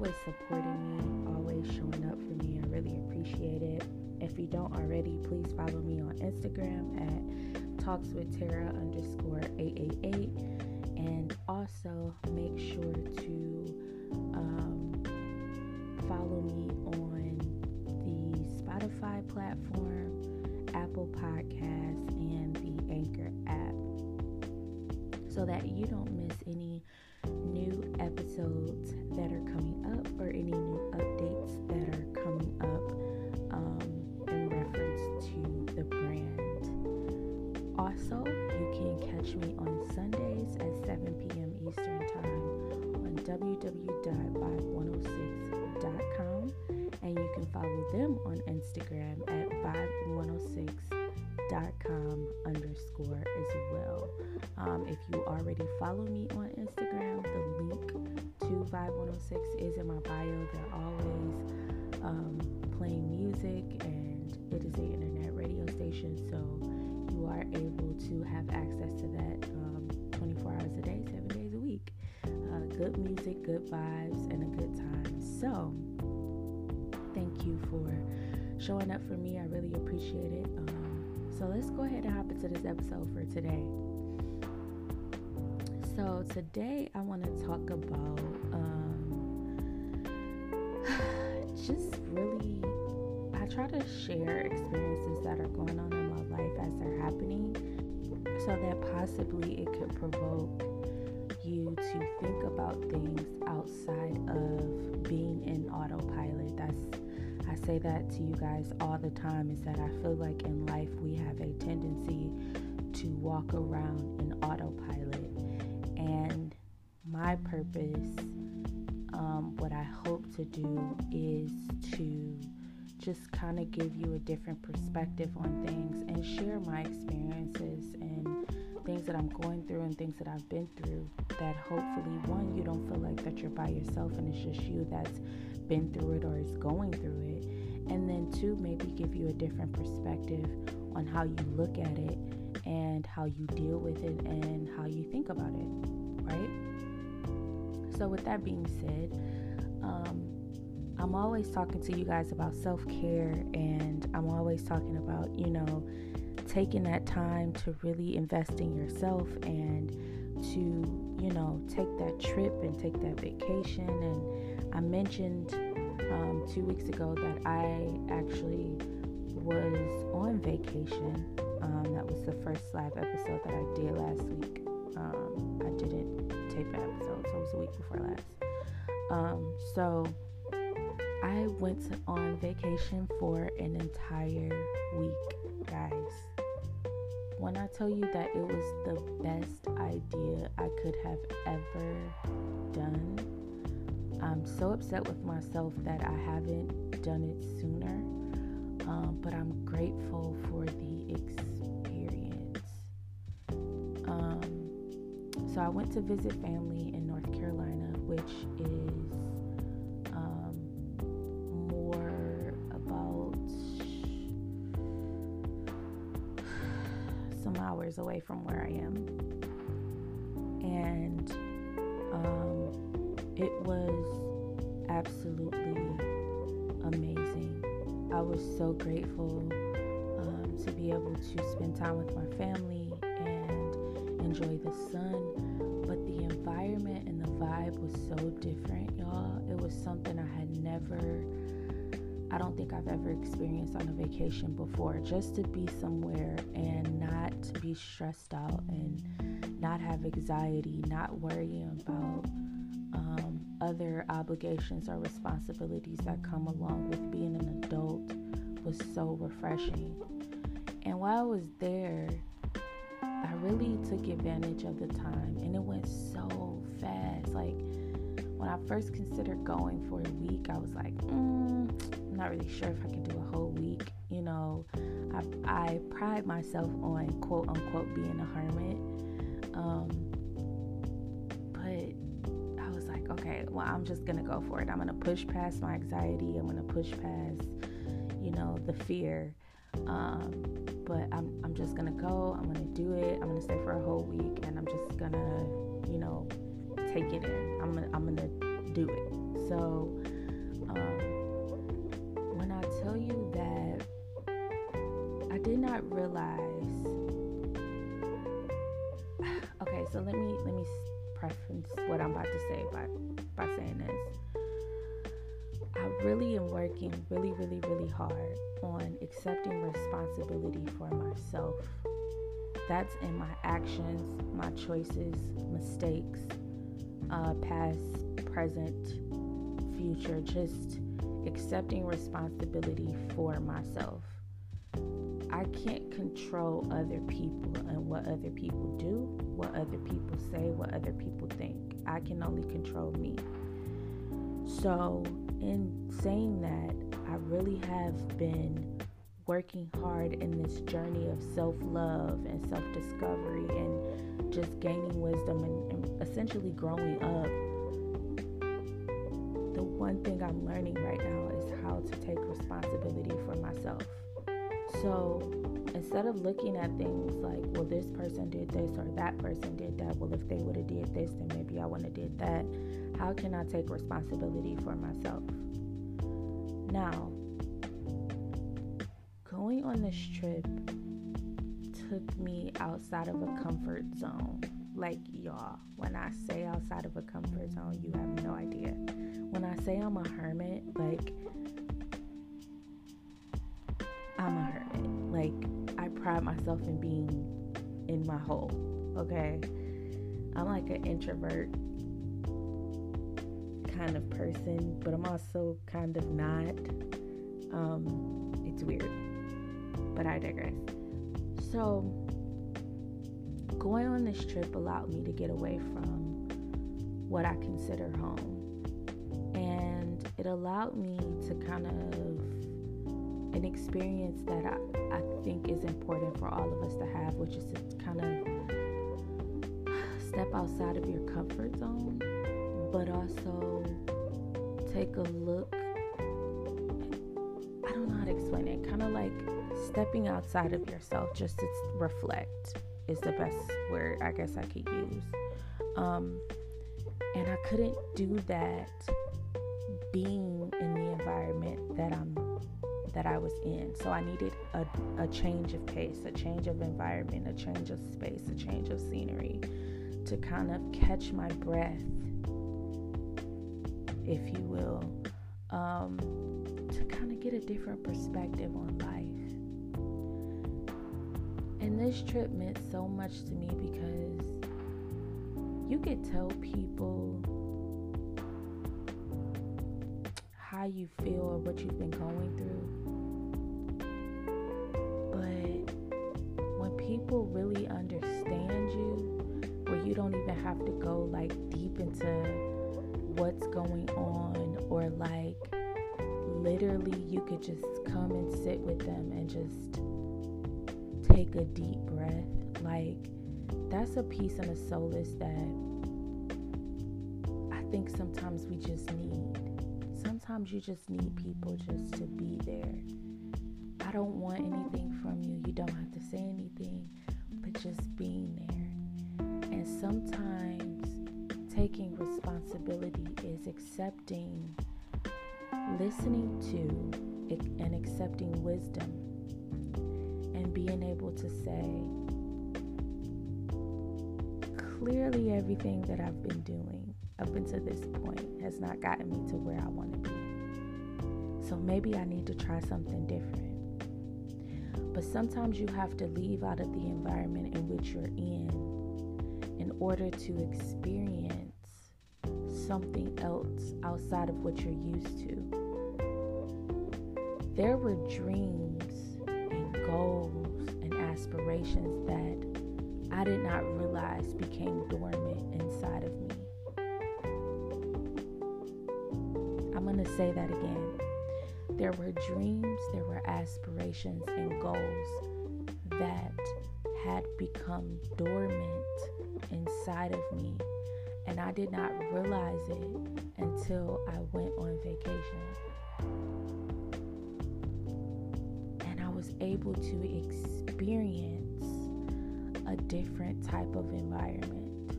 always supporting me, always showing up for me. I really appreciate it. If you don't already, please follow me on Instagram at talks with Tara underscore 888 and also make sure to um, follow me on the Spotify platform, Apple Podcasts, and the Anchor app so that you don't episodes that are coming up or any new updates that access to that um, 24 hours a day, seven days a week. Uh, good music, good vibes, and a good time. So, thank you for showing up for me. I really appreciate it. Um, so, let's go ahead and hop into this episode for today. So, today I want to talk about um, just really, I try to share experiences that are going on in my life as they're happening so that possibly it could provoke you to think about things outside of being in autopilot. That's I say that to you guys all the time is that I feel like in life we have a tendency to walk around in autopilot. And my purpose, um, what I hope to do is to just kind of give you a different perspective on things and share my experiences and things that I'm going through and things that I've been through that hopefully one you don't feel like that you're by yourself and it's just you that's been through it or is going through it. And then two maybe give you a different perspective on how you look at it and how you deal with it and how you think about it right? So with that being said um, I'm always talking to you guys about self care, and I'm always talking about, you know, taking that time to really invest in yourself and to, you know, take that trip and take that vacation. And I mentioned um, two weeks ago that I actually was on vacation. Um, that was the first live episode that I did last week. Um, I didn't tape an episode, so it was a week before last. Um, so, I went on vacation for an entire week, guys. When I tell you that it was the best idea I could have ever done, I'm so upset with myself that I haven't done it sooner. Um, but I'm grateful for the experience. Um, so I went to visit family in North Carolina, which is away from where I am. And um, it was absolutely amazing. I was so grateful um, to be able to spend time with my family and enjoy the sun. But the environment and the vibe was so different, y'all. It was something I had never I don't think I've ever experienced on a vacation before. Just to be somewhere and not be stressed out and not have anxiety, not worrying about um, other obligations or responsibilities that come along with being an adult was so refreshing. And while I was there, I really took advantage of the time and it went so fast. Like when I first considered going for a week, I was like, mm, not really sure if I can do a whole week. You know, I, I pride myself on quote unquote being a hermit. Um, but I was like, okay, well, I'm just gonna go for it. I'm gonna push past my anxiety. I'm gonna push past, you know, the fear. Um, but I'm, I'm just gonna go. I'm gonna do it. I'm gonna stay for a whole week, and I'm just gonna, you know, take it in. I'm I'm gonna do it. So, not realize. Okay, so let me let me preference what I'm about to say by by saying this. I really am working really, really, really hard on accepting responsibility for myself. That's in my actions, my choices, mistakes, uh, past, present, future, just accepting responsibility for myself. I can't control other people and what other people do, what other people say, what other people think. I can only control me. So, in saying that, I really have been working hard in this journey of self love and self discovery and just gaining wisdom and, and, essentially growing up. The one thing I'm learning right now is how to take responsibility for myself. So instead of looking at things like, well, this person did this or that person did that, well, if they would have did this, then maybe I wouldn't have did that. How can I take responsibility for myself? Now, going on this trip took me outside of a comfort zone. Like, y'all, when I say outside of a comfort zone, you have no idea. When I say I'm a hermit, like, pride myself in being in my hole, okay? I'm like an introvert kind of person, but I'm also kind of not. Um, it's weird, but I digress. So, going on this trip allowed me to get away from what I consider home, and it allowed me to kind of an experience that I, I think is important for all of us to have, which is to kind of step outside of your comfort zone, but also take a look. I don't know how to explain it. Kind of like stepping outside of yourself just to reflect is the best word I guess I could use. Um, and I couldn't do that being in the environment that I'm that I was in. So I needed a, a change of pace, a change of environment, a change of space, a change of scenery to kind of catch my breath, if you will, um, to kind of get a different perspective on life. And this trip meant so much to me because you could tell people how you feel or what you've been going through. People really understand you, where you don't even have to go like deep into what's going on, or like literally you could just come and sit with them and just take a deep breath. Like, that's a peace and a solace that I think sometimes we just need sometimes you just need people just to be there. I don't want anything from you. You don't have to say anything, just being there. And sometimes taking responsibility is accepting, listening to, and accepting wisdom, and being able to say, clearly, everything that I've been doing up until this point has not gotten me to where I want to be. So maybe I need to try something different. But sometimes you have to leave out of the environment in which you're in in order to experience something else outside of what you're used to. There were dreams and goals and aspirations that I did not realize became dormant inside of me. I'm going to say that again. There were dreams, there were aspirations and goals that had become dormant inside of me, and I did not realize it until I went on vacation. And I was able to experience a different type of environment.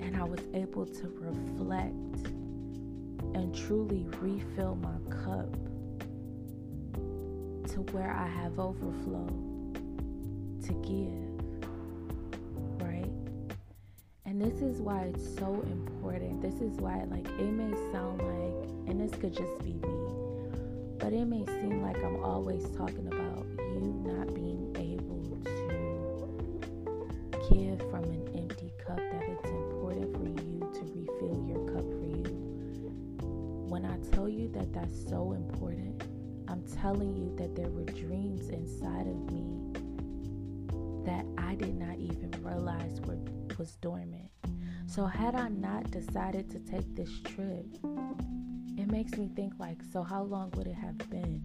And I was able to reflect and truly refill my cup to where I have overflow to give, right? And this is why it's so important. This is why, like, it may sound like, and this could just be me, but it may seem like I'm always talking about you not being that there were dreams inside of me that I did not even realize were was dormant. So had I not decided to take this trip, it makes me think like, so how long would it have been?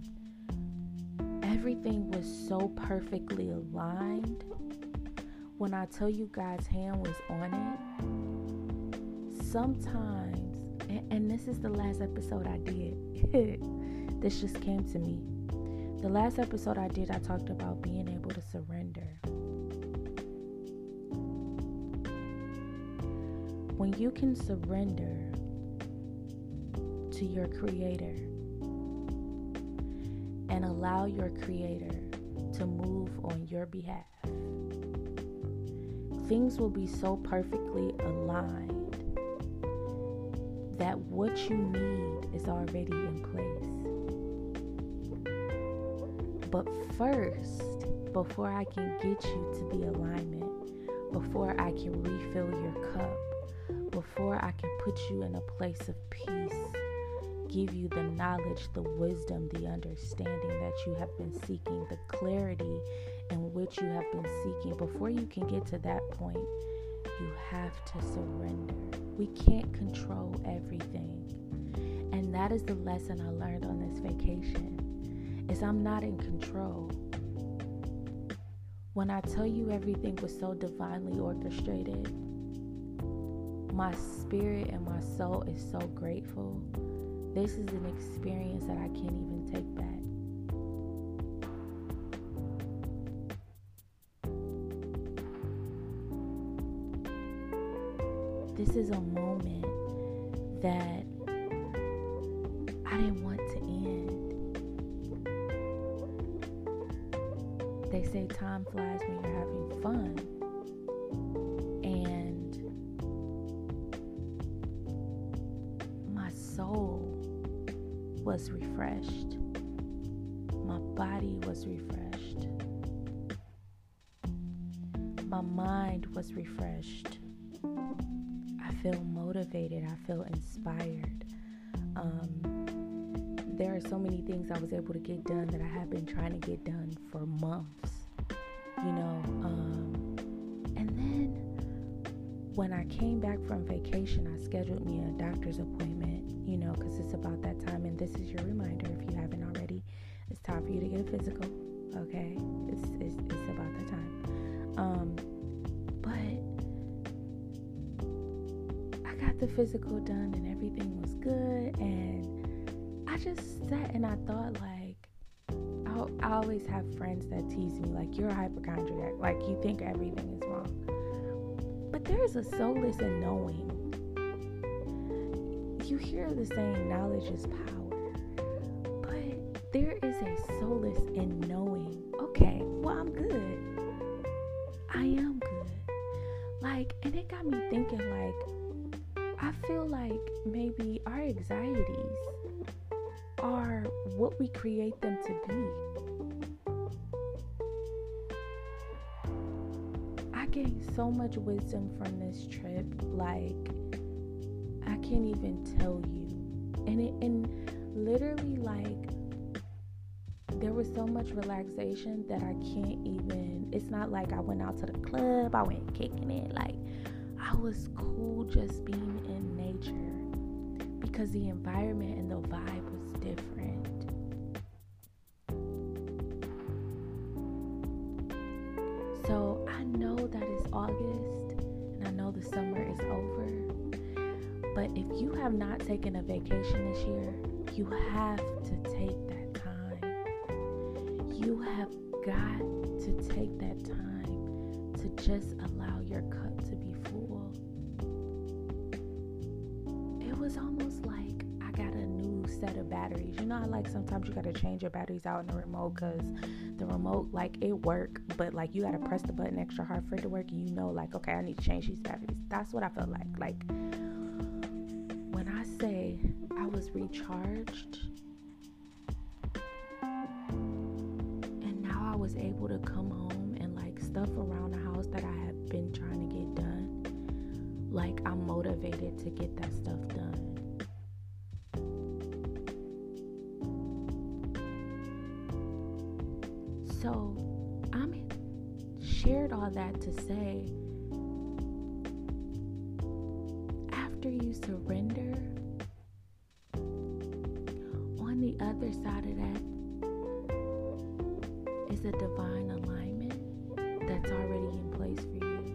Everything was so perfectly aligned. When I tell you God's hand was on it, sometimes, and, and this is the last episode I did. this just came to me. The last episode I did, I talked about being able to surrender. When you can surrender to your Creator and allow your Creator to move on your behalf, things will be so perfectly aligned that what you need is already in place. But first, before I can get you to the alignment, before I can refill your cup, before I can put you in a place of peace, give you the knowledge, the wisdom, the understanding that you have been seeking, the clarity in which you have been seeking, before you can get to that point, you have to surrender. We can't control everything. And that is the lesson I learned on this vacation. Is I'm not in control. When I tell you everything was so divinely orchestrated, my spirit and my soul is so grateful. This is an experience that I can't even take back. This is a moment that I didn't want time flies when you're having fun. And my soul was refreshed. My body was refreshed. My mind was refreshed. I feel motivated. I feel inspired. Um, there are so many things I was able to get done that I have been trying to get done for months. You know, um, and then when I came back from vacation, I scheduled me a doctor's appointment you know, because it's about that time. And this is your reminder if you haven't already. It's time for you to get a physical. Okay, it's it's, it's about that time. Um, but I got the physical done and everything was good. And I just sat and I thought like. I always have friends that tease me like you're a hypochondriac, like you think everything is wrong. But there's a solace in knowing you hear the saying, knowledge is power. But there is a solace in knowing, okay, well, I'm good. I am good. Like, and it got me thinking, like, I feel like maybe our anxieties are what we create them to be. So much wisdom from this trip. Like, I can't even tell you. And it and literally like there was so much relaxation that I can't even it's not like I went out to the club, I went kicking it. Like I was cool just being in nature because the environment and the vibe was different. August and I know the summer is over but if you have not taken a vacation this year, you have to take that time. You have got to take that time to just allow your cup to be full. It was almost like I got a new set of batteries. You know, I like sometimes you gotta change your batteries out in the remote because the remote, like, it work, but like you gotta press the button extra hard for it to work. And you know, like, okay, I need to change these batteries. That's what I felt like. Like, when I say I was recharged, and now I was able to come home and like stuff around the house that I have been trying to get done, like, I'm motivated to get that stuff shared all that to say after you surrender, on the other side of that is a divine alignment that's already in place for you.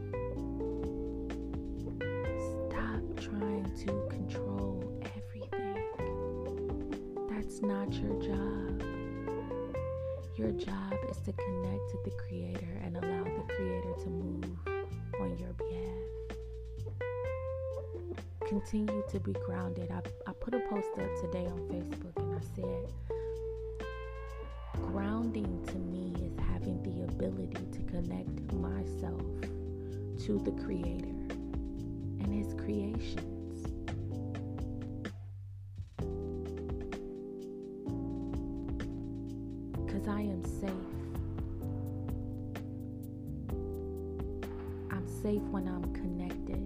Stop trying to control everything. That's not your job. Your job is to connect to the Creator and allow Creator to move on your behalf. Continue to be grounded. I, I put a post up today on Facebook and I said, Grounding to me is having the ability to connect myself to the Creator and His creations. Safe when I'm connected.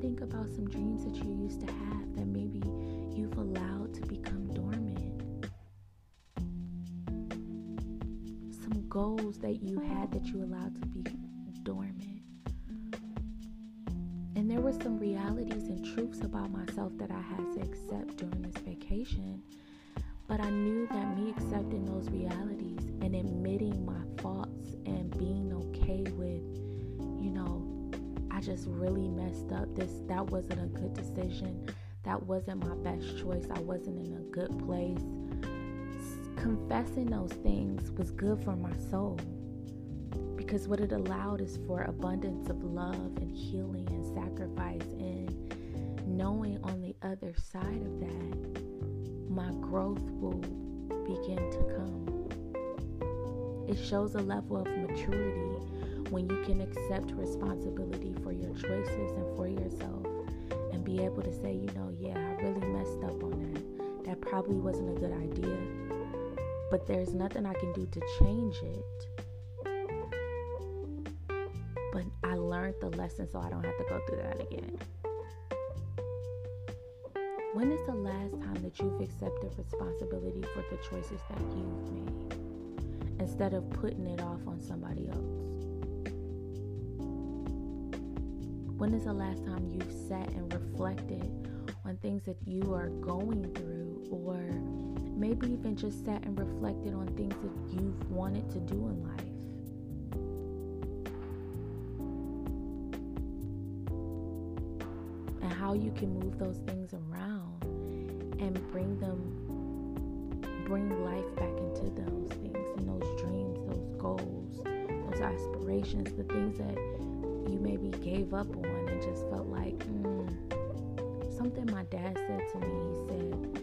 Think about some dreams that you used to have that maybe you've allowed to become dormant. Some goals that you had that you allowed to be dormant. And there were some realities and truths about myself that I had to accept during this vacation. Messed up. This that wasn't a good decision. That wasn't my best choice. I wasn't in a good place. Confessing those things was good for my soul because what it allowed is for abundance of love and healing and sacrifice and knowing on the other side of that my growth will begin to come. It shows a level of maturity when you can accept responsibility for your choices and for yourself and be able to say, you know, yeah, I really messed up on that. That probably wasn't a good idea, but there's nothing I can do to change it. But I learned the lesson so I don't have to go through that again. When is the last time that you've accepted responsibility for the choices that you've made instead of putting it off on somebody else? When is the last time you've sat and reflected on things that you are going through, or maybe even just sat and reflected on things that you've wanted to do in life? And how you can move those things around and bring them, bring life back into those things and those dreams, those goals, those aspirations, the things that you maybe gave up on and just felt like, mm. something my dad said to me, he said,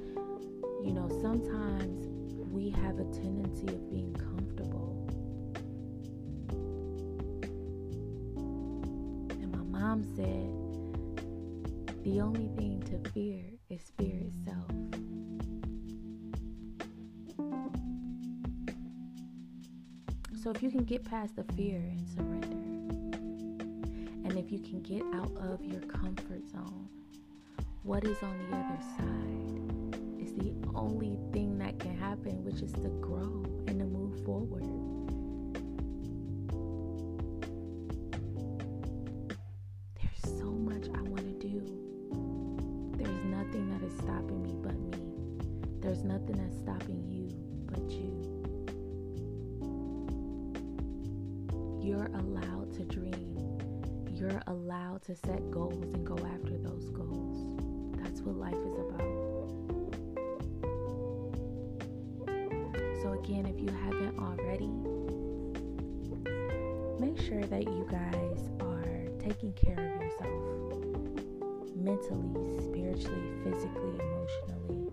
you know, sometimes we have a tendency of being comfortable. And my mom said, the only thing to fear is fear itself. So if you can get past the fear and surrender, if you can get out of your comfort zone, what is on the other side is the only thing that can happen, which is to grow and to move forward. To set goals and go after those goals. That's what life is about. So, again, if you haven't already, make sure that you guys are taking care of yourself mentally, spiritually, physically, emotionally.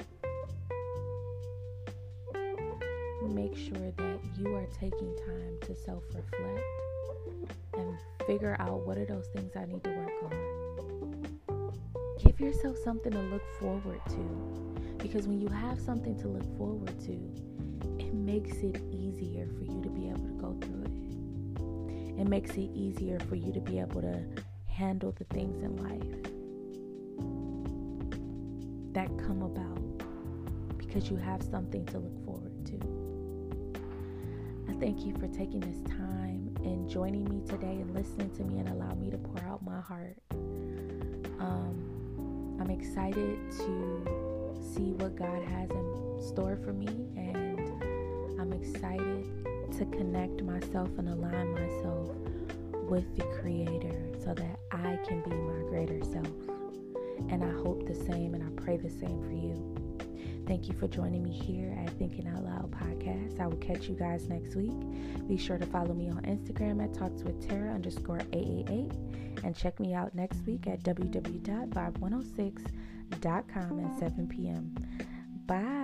Make sure that you are taking time to self reflect and figure out what are those things I need to work on. Give yourself something to look forward to because when you have something to look forward to, it makes it easier for you to be able to go through it. It makes it easier for you to be able to handle the things in life that come about because you have something to look forward to. I thank you for taking this time and joining me today and listening to me and allow me to pour out my heart. Um, I'm excited to see what God has in store for me and I'm excited to connect myself and align myself with the Creator so that I can be my greater self. And I hope the same and I pray the same for you. Thank you for joining me here at Thinking Out Loud podcast. I will catch you guys next week. Be sure to follow me on Instagram at Talks with Tara underscore 888 and check me out next week at www.vibe106.com at 7 p.m. Bye.